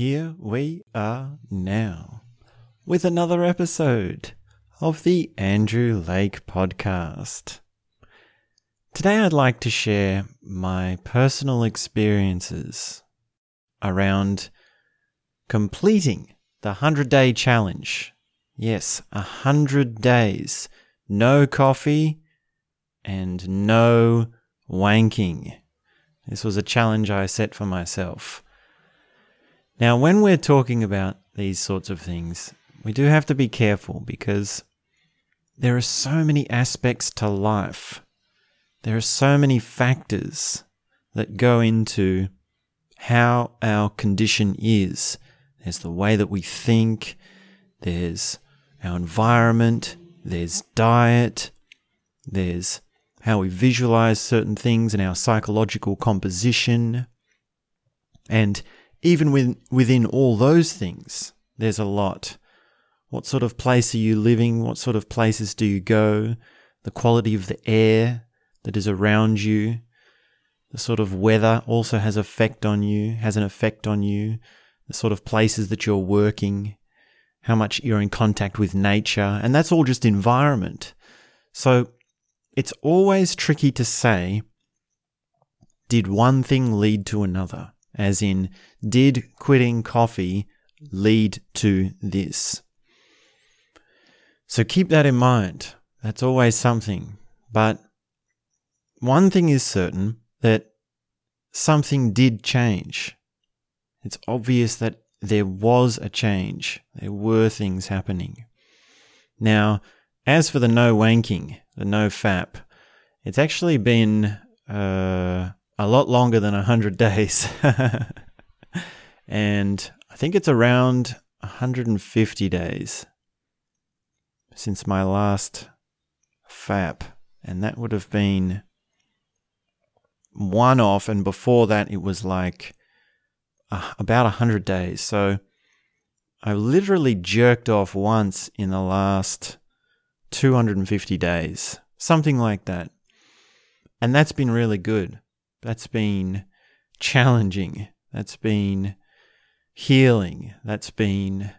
here we are now with another episode of the Andrew Lake Podcast. Today, I'd like to share my personal experiences around completing the 100 day challenge. Yes, 100 days, no coffee and no wanking. This was a challenge I set for myself. Now, when we're talking about these sorts of things, we do have to be careful because there are so many aspects to life. There are so many factors that go into how our condition is. There's the way that we think, there's our environment, there's diet, there's how we visualize certain things and our psychological composition. And even with, within all those things, there's a lot. What sort of place are you living? What sort of places do you go? The quality of the air that is around you. The sort of weather also has effect on you, has an effect on you. The sort of places that you're working, how much you're in contact with nature, and that's all just environment. So it's always tricky to say, did one thing lead to another? As in, did quitting coffee lead to this? So keep that in mind. That's always something. But one thing is certain that something did change. It's obvious that there was a change. There were things happening. Now, as for the no wanking, the no fap, it's actually been uh, a lot longer than 100 days. and I think it's around 150 days since my last FAP. And that would have been one off. And before that, it was like uh, about 100 days. So I literally jerked off once in the last 250 days, something like that. And that's been really good. That's been challenging. That's been healing. That's been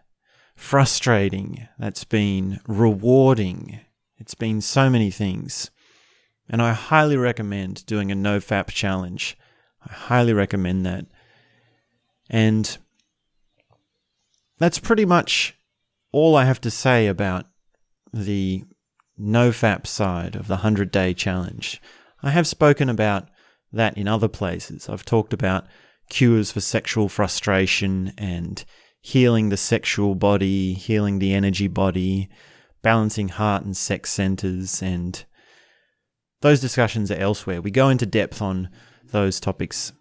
frustrating. That's been rewarding. It's been so many things. And I highly recommend doing a NoFap challenge. I highly recommend that. And that's pretty much all I have to say about the NoFap side of the 100 day challenge. I have spoken about that in other places. I've talked about cures for sexual frustration and healing the sexual body, healing the energy body, balancing heart and sex centers, and those discussions are elsewhere. We go into depth on those topics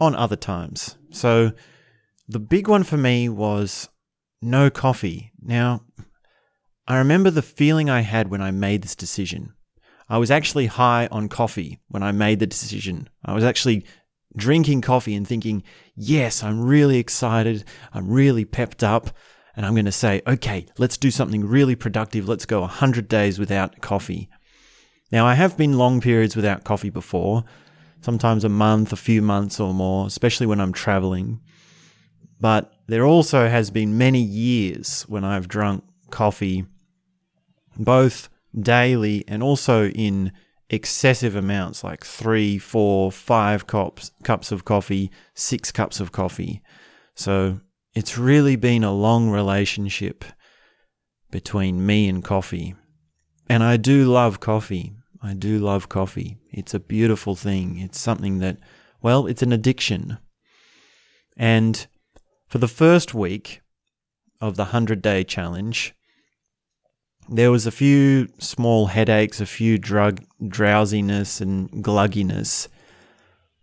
on other times. So the big one for me was no coffee. Now, I remember the feeling I had when I made this decision. I was actually high on coffee when I made the decision. I was actually drinking coffee and thinking, yes, I'm really excited. I'm really pepped up. And I'm going to say, okay, let's do something really productive. Let's go 100 days without coffee. Now, I have been long periods without coffee before, sometimes a month, a few months or more, especially when I'm traveling. But there also has been many years when I've drunk coffee, both daily and also in excessive amounts like three, four, five cups cups of coffee, six cups of coffee. So it's really been a long relationship between me and coffee. And I do love coffee. I do love coffee. It's a beautiful thing. It's something that, well, it's an addiction. And for the first week of the 100 day challenge, there was a few small headaches, a few drug drowsiness and glugginess.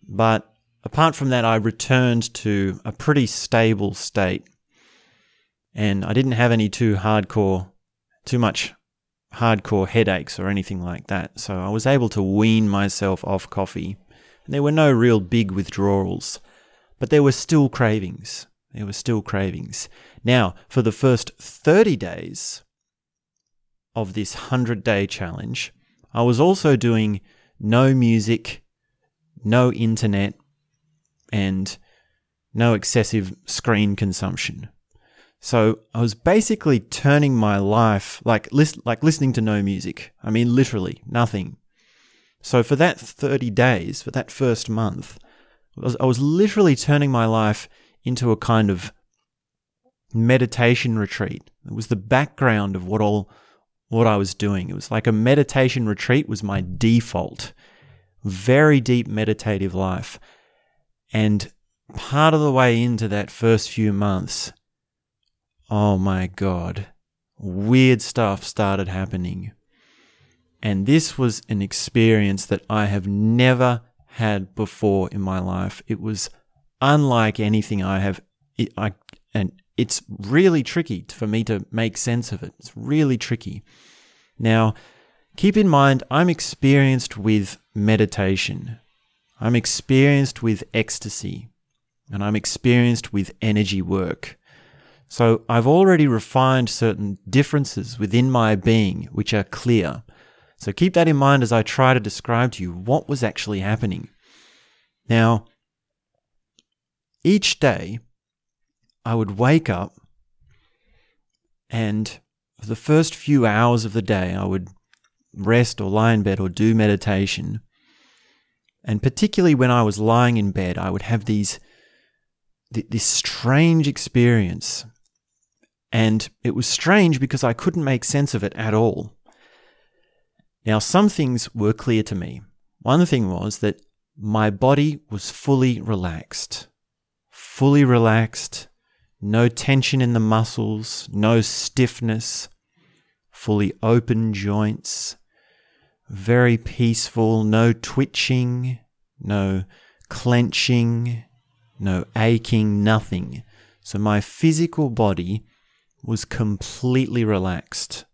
But apart from that, I returned to a pretty stable state. And I didn't have any too hardcore, too much hardcore headaches or anything like that. So I was able to wean myself off coffee. And there were no real big withdrawals, but there were still cravings. There were still cravings. Now, for the first 30 days, of this 100 day challenge, I was also doing no music, no internet, and no excessive screen consumption. So I was basically turning my life like lis- like listening to no music. I mean, literally nothing. So for that 30 days, for that first month, I was, I was literally turning my life into a kind of meditation retreat. It was the background of what all what I was doing. It was like a meditation retreat was my default. Very deep meditative life. And part of the way into that first few months, oh my God, weird stuff started happening. And this was an experience that I have never had before in my life. It was unlike anything I have. I, and it's really tricky for me to make sense of it. It's really tricky. Now, keep in mind, I'm experienced with meditation. I'm experienced with ecstasy and I'm experienced with energy work. So I've already refined certain differences within my being which are clear. So keep that in mind as I try to describe to you what was actually happening. Now, each day I would wake up and for the first few hours of the day I would rest or lie in bed or do meditation. And particularly when I was lying in bed, I would have these this strange experience. And it was strange because I couldn't make sense of it at all. Now, some things were clear to me. One thing was that my body was fully relaxed. Fully relaxed, no tension in the muscles, no stiffness, fully open joints, very peaceful, no twitching, no clenching, no aching, nothing. So my physical body was completely relaxed.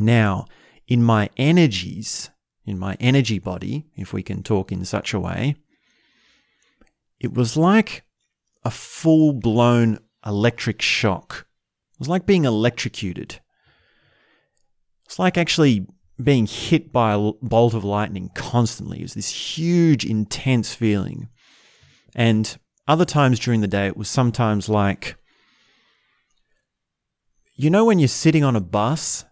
Now, in my energies, in my energy body, if we can talk in such a way, it was like a full blown electric shock. It was like being electrocuted. It's like actually being hit by a bolt of lightning constantly. It was this huge, intense feeling. And other times during the day, it was sometimes like, you know, when you're sitting on a bus,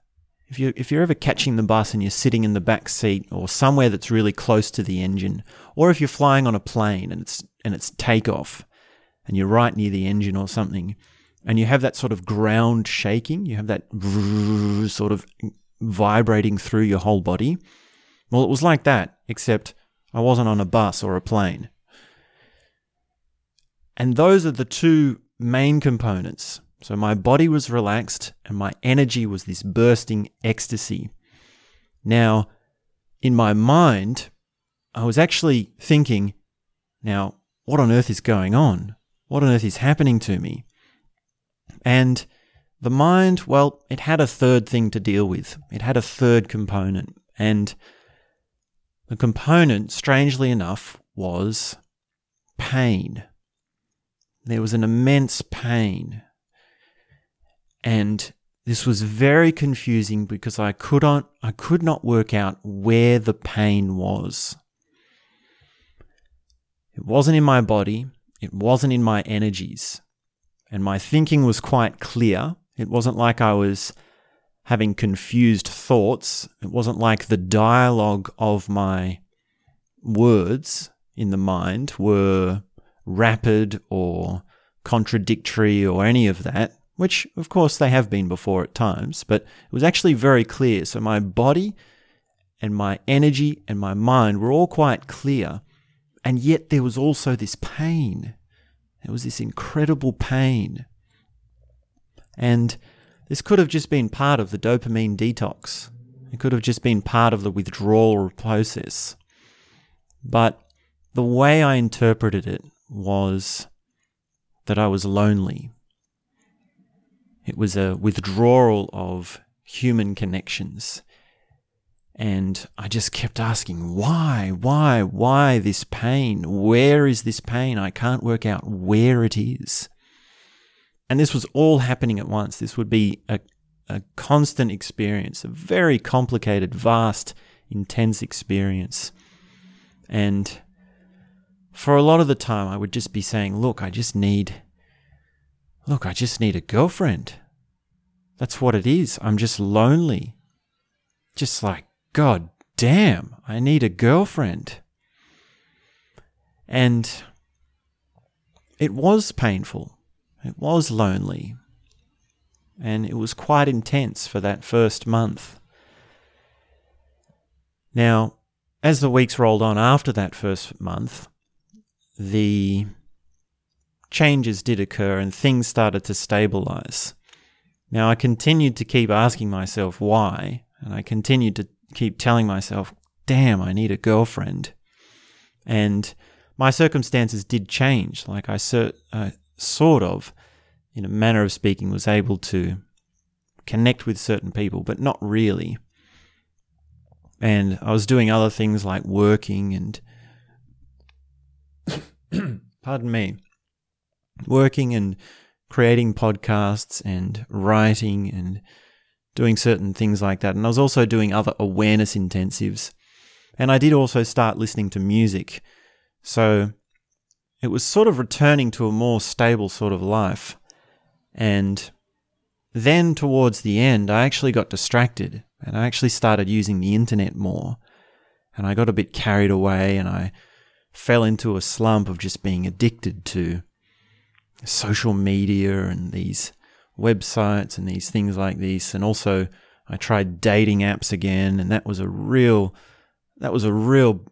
if you if you're ever catching the bus and you're sitting in the back seat or somewhere that's really close to the engine, or if you're flying on a plane and it's and it's takeoff, and you're right near the engine or something, and you have that sort of ground shaking, you have that sort of vibrating through your whole body. Well, it was like that, except I wasn't on a bus or a plane. And those are the two main components. So my body was relaxed and my energy was this bursting ecstasy. Now, in my mind, I was actually thinking, now, what on earth is going on? What on earth is happening to me? And the mind, well, it had a third thing to deal with. It had a third component. And the component, strangely enough, was pain. There was an immense pain. And this was very confusing because I could not, I could not work out where the pain was. It wasn't in my body, it wasn't in my energies. And my thinking was quite clear. It wasn't like I was having confused thoughts. It wasn't like the dialogue of my words in the mind were rapid or contradictory or any of that, which of course they have been before at times, but it was actually very clear. So my body and my energy and my mind were all quite clear. And yet there was also this pain. There was this incredible pain. And this could have just been part of the dopamine detox. It could have just been part of the withdrawal process. But the way I interpreted it was that I was lonely. It was a withdrawal of human connections. And I just kept asking, why, why, why this pain? Where is this pain? I can't work out where it is. And this was all happening at once. This would be a, a constant experience, a very complicated, vast, intense experience. And for a lot of the time, I would just be saying, Look, I just need, look, I just need a girlfriend. That's what it is. I'm just lonely. Just like, God damn, I need a girlfriend. And it was painful. It was lonely. And it was quite intense for that first month. Now, as the weeks rolled on after that first month, the changes did occur and things started to stabilize. Now, I continued to keep asking myself why, and I continued to keep telling myself, damn, I need a girlfriend. And my circumstances did change. Like I ser- uh, sort of, in a manner of speaking, was able to connect with certain people, but not really. And I was doing other things like working and, pardon me, working and creating podcasts and writing and doing certain things like that. And I was also doing other awareness intensives. And I did also start listening to music so it was sort of returning to a more stable sort of life. And then towards the end, I actually got distracted and I actually started using the internet more. And I got a bit carried away and I fell into a slump of just being addicted to social media and these websites and these things like this. And also, I tried dating apps again, and that was a real, that was a real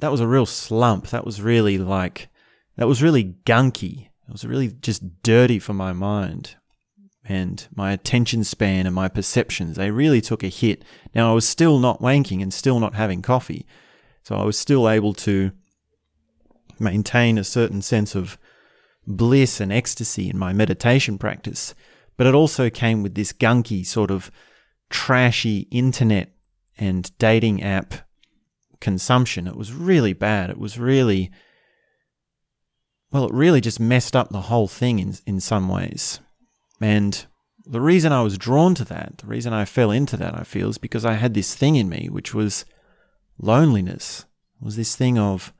that was a real slump. That was really like, that was really gunky. It was really just dirty for my mind. And my attention span and my perceptions, they really took a hit. Now, I was still not wanking and still not having coffee. So I was still able to maintain a certain sense of bliss and ecstasy in my meditation practice. But it also came with this gunky, sort of trashy internet and dating app consumption. It was really bad. It was really, well, it really just messed up the whole thing in, in some ways. And the reason I was drawn to that, the reason I fell into that, I feel, is because I had this thing in me, which was loneliness. It was this thing of,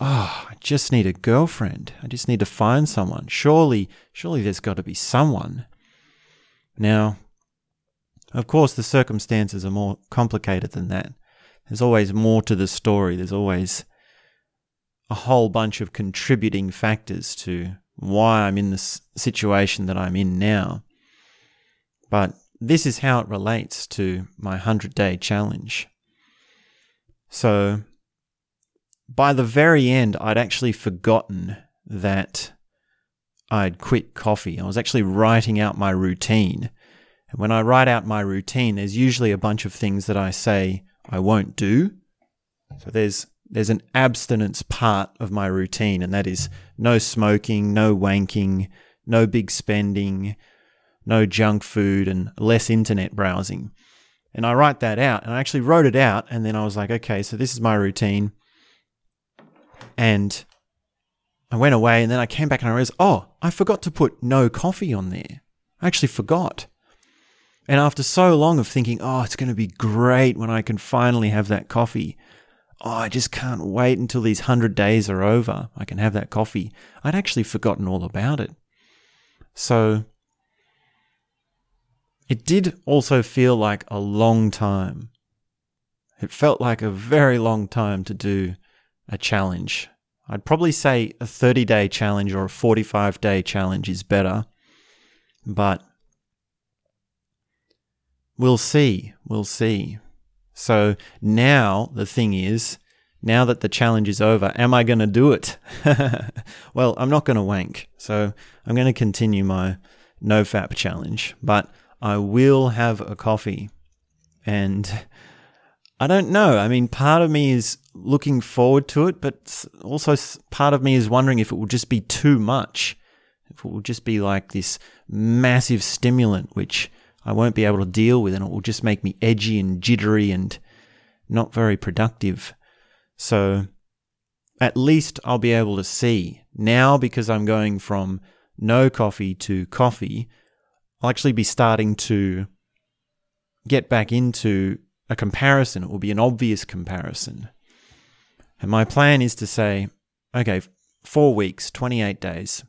oh, I just need a girlfriend. I just need to find someone. Surely, surely there's got to be someone. Now, of course, the circumstances are more complicated than that. There's always more to the story. There's always a whole bunch of contributing factors to why I'm in this situation that I'm in now. But this is how it relates to my 100 day challenge. So, by the very end, I'd actually forgotten that I'd quit coffee. I was actually writing out my routine. And when I write out my routine, there's usually a bunch of things that I say I won't do. So there's there's an abstinence part of my routine, and that is no smoking, no wanking, no big spending, no junk food, and less internet browsing. And I write that out, and I actually wrote it out, and then I was like, okay, so this is my routine. And I went away, and then I came back and I realized, oh, I forgot to put no coffee on there. I actually forgot. And after so long of thinking, oh, it's going to be great when I can finally have that coffee. Oh, I just can't wait until these hundred days are over. I can have that coffee. I'd actually forgotten all about it. So it did also feel like a long time. It felt like a very long time to do a challenge. I'd probably say a 30 day challenge or a 45 day challenge is better. But We'll see. We'll see. So now the thing is, now that the challenge is over, am I going to do it? well, I'm not going to wank. So I'm going to continue my no fap challenge, but I will have a coffee. And I don't know. I mean, part of me is looking forward to it, but also part of me is wondering if it will just be too much. If it will just be like this massive stimulant, which I won't be able to deal with, and it will just make me edgy and jittery and not very productive. So at least I'll be able to see. Now, because I'm going from no coffee to coffee, I'll actually be starting to get back into a comparison. It will be an obvious comparison. And my plan is to say, okay, four weeks, 28 days.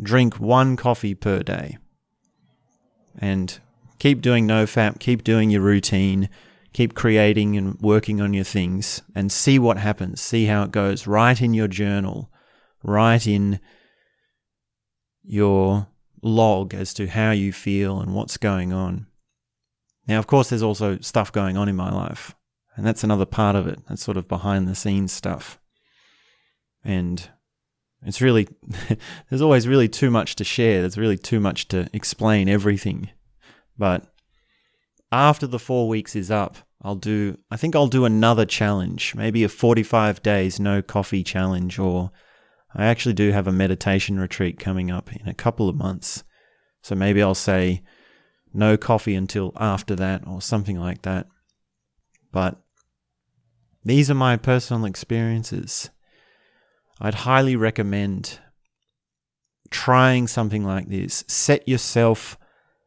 Drink one coffee per day. And keep doing no NoFap, keep doing your routine, keep creating and working on your things, and see what happens. See how it goes. Write in your journal, write in your log as to how you feel and what's going on. Now, of course, there's also stuff going on in my life, and that's another part of it. That's sort of behind the scenes stuff. And it's really, there's always really too much to share. There's really too much to explain everything. But after the four weeks is up, I'll do, I think I'll do another challenge, maybe a 45 days no coffee challenge, or I actually do have a meditation retreat coming up in a couple of months. So maybe I'll say no coffee until after that, or something like that. But these are my personal experiences. I'd highly recommend trying something like this. Set yourself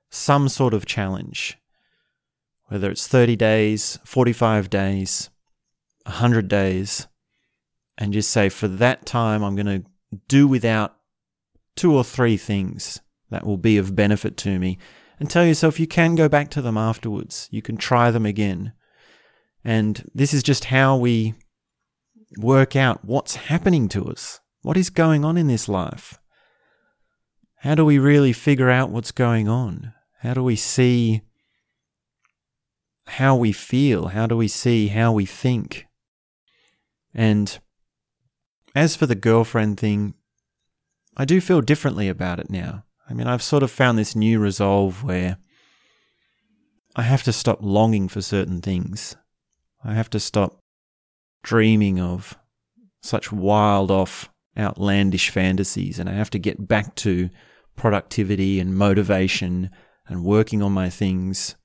some sort of challenge, whether it's 30 days, 45 days, 100 days, and just say, for that time, I'm going to do without two or three things that will be of benefit to me. And tell yourself you can go back to them afterwards. You can try them again. And this is just how we work out what's happening to us. What is going on in this life? How do we really figure out what's going on? How do we see how we feel? How do we see how we think? And as for the girlfriend thing, I do feel differently about it now. I mean, I've sort of found this new resolve where I have to stop longing for certain things. I have to stop dreaming of such wild off, outlandish fantasies, and I have to get back to productivity and motivation and working on my things.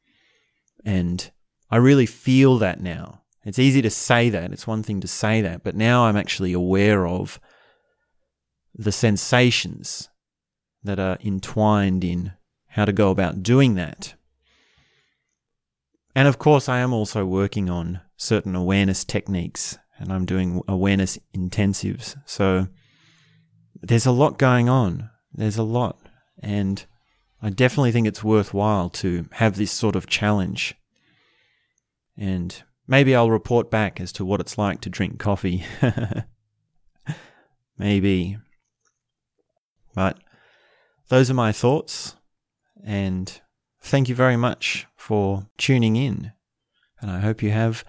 And I really feel that now. It's easy to say that. It's one thing to say that, but now I'm actually aware of the sensations that are entwined in how to go about doing that. And of course, I am also working on certain awareness techniques and I'm doing awareness intensives. So there's a lot going on. There's a lot. And I definitely think it's worthwhile to have this sort of challenge. And maybe I'll report back as to what it's like to drink coffee. maybe. But those are my thoughts. And thank you very much for tuning in. And I hope you have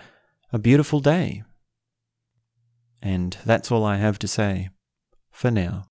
a beautiful day. And that's all I have to say for now.